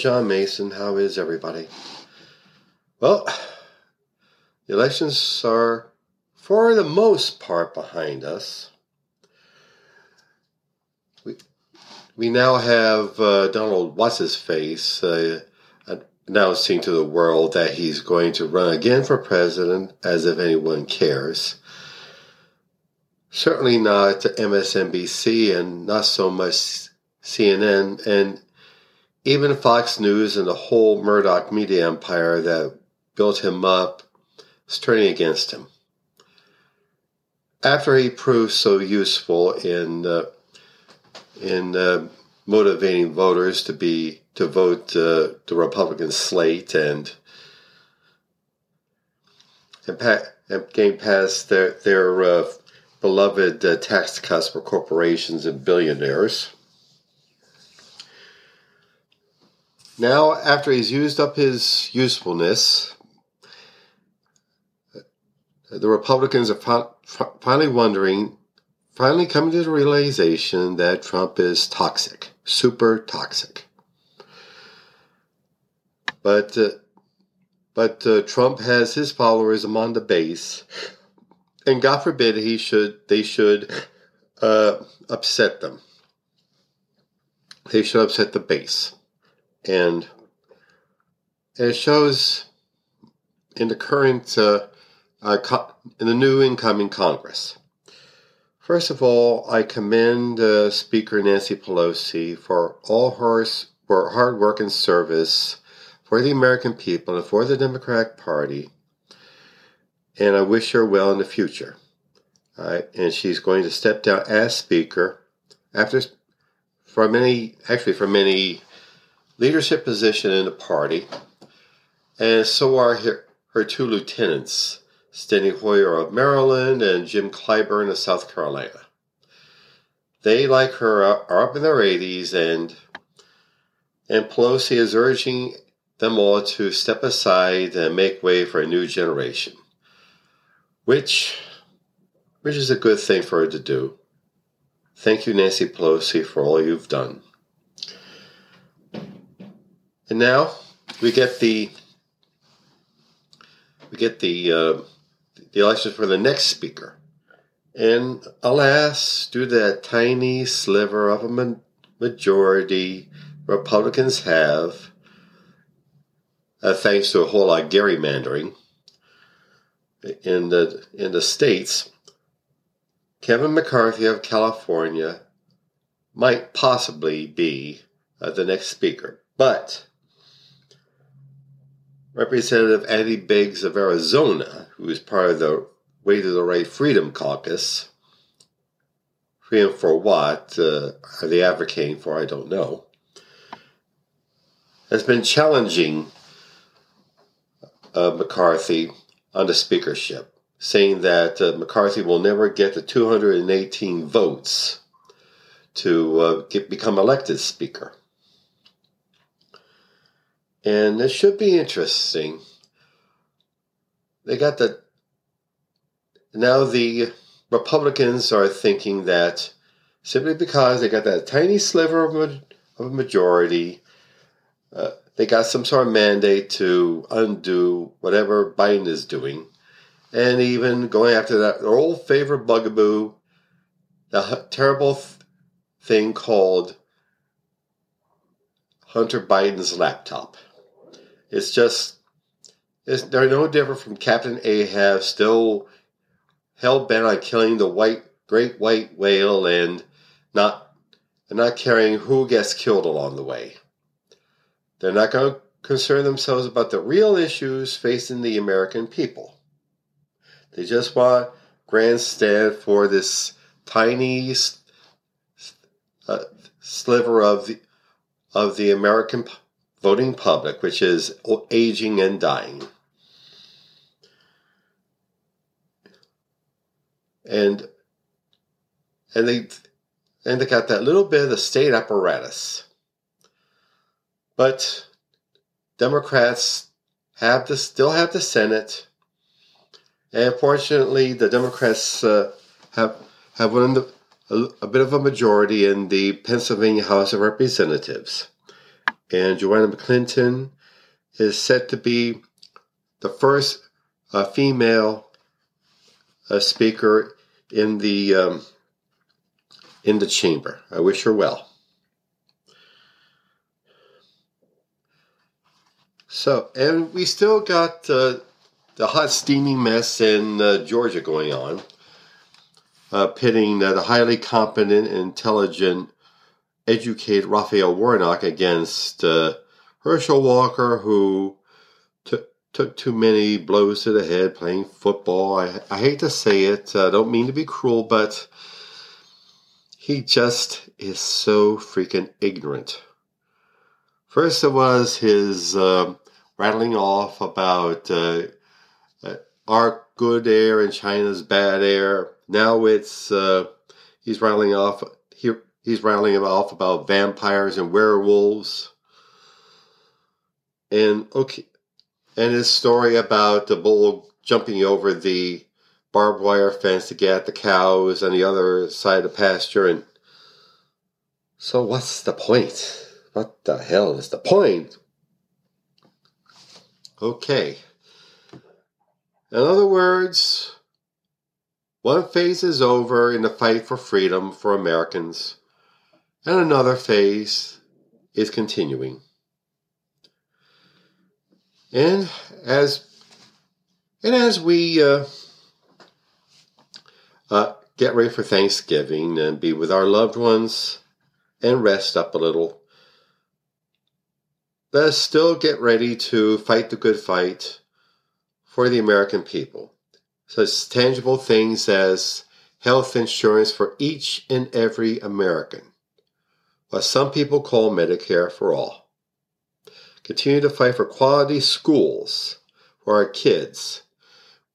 John Mason. How is everybody? Well, the elections are, for the most part, behind us. We, we now have uh, Donald What's His Face uh, announcing to the world that he's going to run again for president, as if anyone cares. Certainly not MSNBC and not so much CNN and even Fox News and the whole Murdoch media empire that built him up is turning against him. After he proved so useful in uh, in uh, motivating voters to be to vote uh, the Republican slate and and, pa- and gain past their their uh, beloved uh, tax cuts for corporations and billionaires. Now, after he's used up his usefulness, the Republicans are finally wondering, finally coming to the realization that Trump is toxic, super toxic. But uh, but uh, Trump has his followers among the base, and God forbid he should they should uh, upset them. They should upset the base and it shows in the current uh, uh, co- in the new incoming Congress. First of all, I commend uh, Speaker Nancy Pelosi for all her for hard work and service for the American people and for the Democratic Party, and I wish her well in the future. And she's going to step down as Speaker after for many actually for many leadership position in the party, and so are her, her two lieutenants, Steny Hoyer of Maryland and Jim Clyburn of South Carolina. They, like her, are up in their 80s, and and Pelosi is urging them all to step aside and make way for a new generation, which which is a good thing for her to do. Thank you, Nancy Pelosi, for all you've done. And now we get the we get the uh, the election for the next speaker. And alas, due to that tiny sliver of a majority Republicans have, uh, thanks to a whole lot of gerrymandering in the in the states, Kevin McCarthy of California might possibly be uh, the next speaker. But Representative Andy Biggs of Arizona, who is part of the Way to the Right Freedom Caucus. Freedom for what uh, are they advocating for? I don't know. Has been challenging uh, McCarthy on the speakership, saying that uh, McCarthy will never get the 218 votes to uh, get, become elected speaker. And this should be interesting. They got the. Now the Republicans are thinking that simply because they got that tiny sliver of a, of a majority, uh, they got some sort of mandate to undo whatever Biden is doing. And even going after that, old favorite bugaboo, the terrible th- thing called Hunter Biden's laptop. It's just it's, they're no different from Captain Ahab, still hell bent on killing the white great white whale and not and not caring who gets killed along the way. They're not going to concern themselves about the real issues facing the American people. They just want grandstand for this tiny uh, sliver of the of the American voting public, which is aging and dying. And and they and they got that little bit of the state apparatus. But Democrats have to still have the Senate, and fortunately, the Democrats uh, have have won a, a bit of a majority in the Pennsylvania House of Representatives and Joanna McClinton is set to be the first uh, female uh, speaker in the um, in the chamber. I wish her well. So, and we still got uh, the hot steaming mess in uh, Georgia going on, uh, pitting the highly competent, and intelligent, educated Raphael Warnock against uh, Herschel Walker, who took took too many blows to the head playing football. I, I hate to say it, I don't mean to be cruel, but he just is so freaking ignorant. First, it was his uh, rattling off about uh, uh, our good air and China's bad air. Now it's uh, he's rattling off. He, he's rattling off about vampires and werewolves. And okay, and his story about the bull jumping over the barbed wire fence to get the cows on the other side of the pasture. And so, what's the point? What the hell is the point? Okay. In other words, one phase is over in the fight for freedom for Americans, and another phase is continuing. And as and as we uh, uh, get ready for Thanksgiving and be with our loved ones and rest up a little, let us still get ready to fight the good fight for the American people. Such tangible things as health insurance for each and every American, what some people call Medicare for all continue to fight for quality schools for our kids,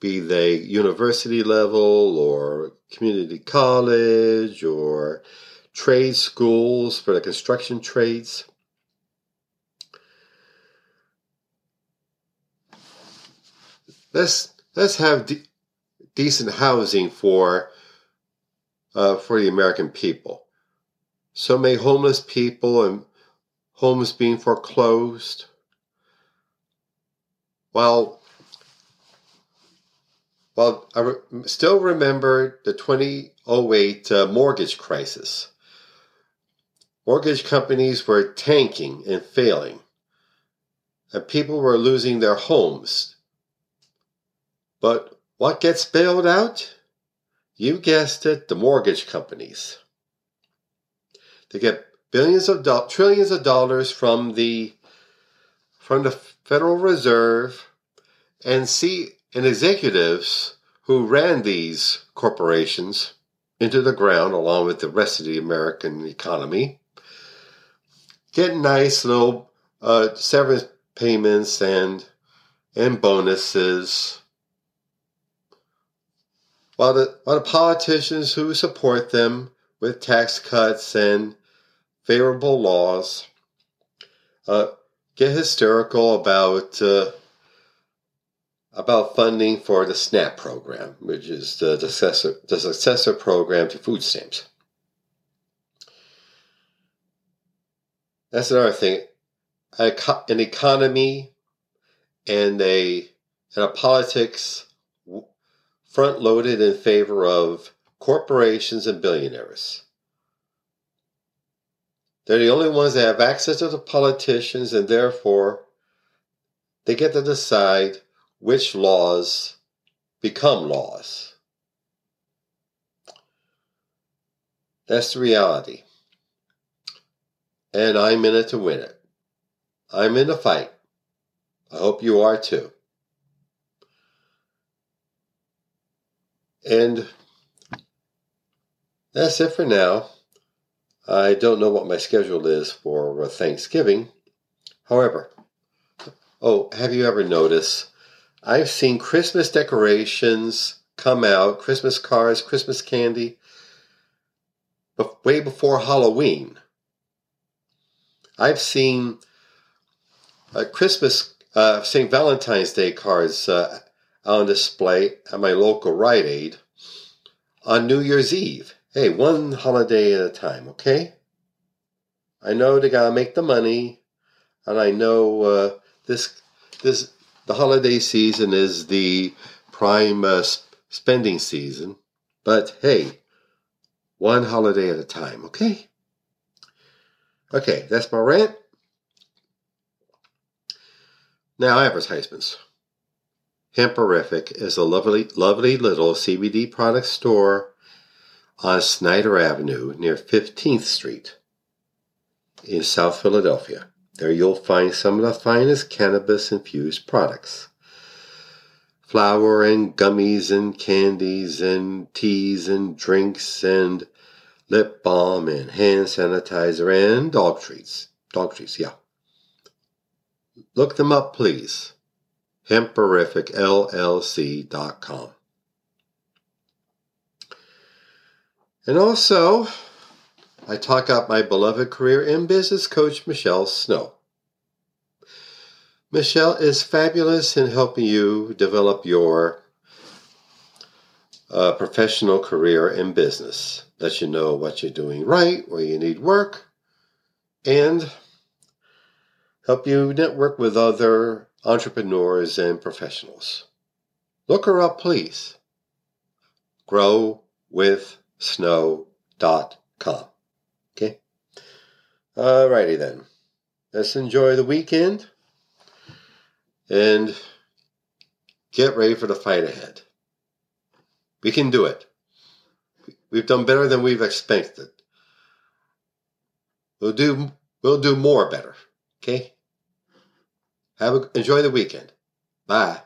be they university level or community college or trade schools for the construction trades. Let's let's have de- decent housing for uh, for the American people. So many homeless people and homes being foreclosed. While, while I re- still remember the 2008 uh, mortgage crisis. Mortgage companies were tanking and failing, and people were losing their homes. But what gets bailed out? You guessed it, the mortgage companies. They get billions of do- trillions of dollars from the from the Federal Reserve and see and executives who ran these corporations into the ground along with the rest of the American economy get nice little uh, severance payments and and bonuses. While the, while the politicians who support them with tax cuts and favorable laws, uh, get hysterical about uh, about funding for the SNAP program, which is the successor, the successor program to food stamps. That's another thing. An economy and a and a politics front loaded in favor of corporations and billionaires. They're the only ones that have access to the politicians, and therefore they get to decide which laws become laws. That's the reality. And I'm in it to win it. I'm in the fight. I hope you are too. And that's it for now. I don't know what my schedule is for Thanksgiving. However, oh, have you ever noticed? I've seen Christmas decorations come out, Christmas cards, Christmas candy, way before Halloween. I've seen uh, Christmas, uh, St. Valentine's Day cards uh, on display at my local Rite Aid on New Year's Eve. Hey, one holiday at a time, okay? I know they gotta make the money. and I know uh, this this the holiday season is the prime uh, spending season. But hey, one holiday at a time, okay? Okay, that's my rant. Now, advertisements. Hemperific is a lovely, lovely little CBD product store on Snyder Avenue near 15th Street in South Philadelphia. There you'll find some of the finest cannabis infused products flour and gummies and candies and teas and drinks and lip balm and hand sanitizer and dog treats. Dog treats, yeah. Look them up, please. Hemperificllc.com. And also, I talk about my beloved career in business coach, Michelle Snow. Michelle is fabulous in helping you develop your uh, professional career in business. Let you know what you're doing right, where you need work, and help you network with other entrepreneurs and professionals. Look her up, please. Growwithsnow.com. Okay? Alrighty then. Let's enjoy the weekend and get ready for the fight ahead. We can do it. We've done better than we've expected. We'll do we'll do more better. Okay? Have a, enjoy the weekend. Bye.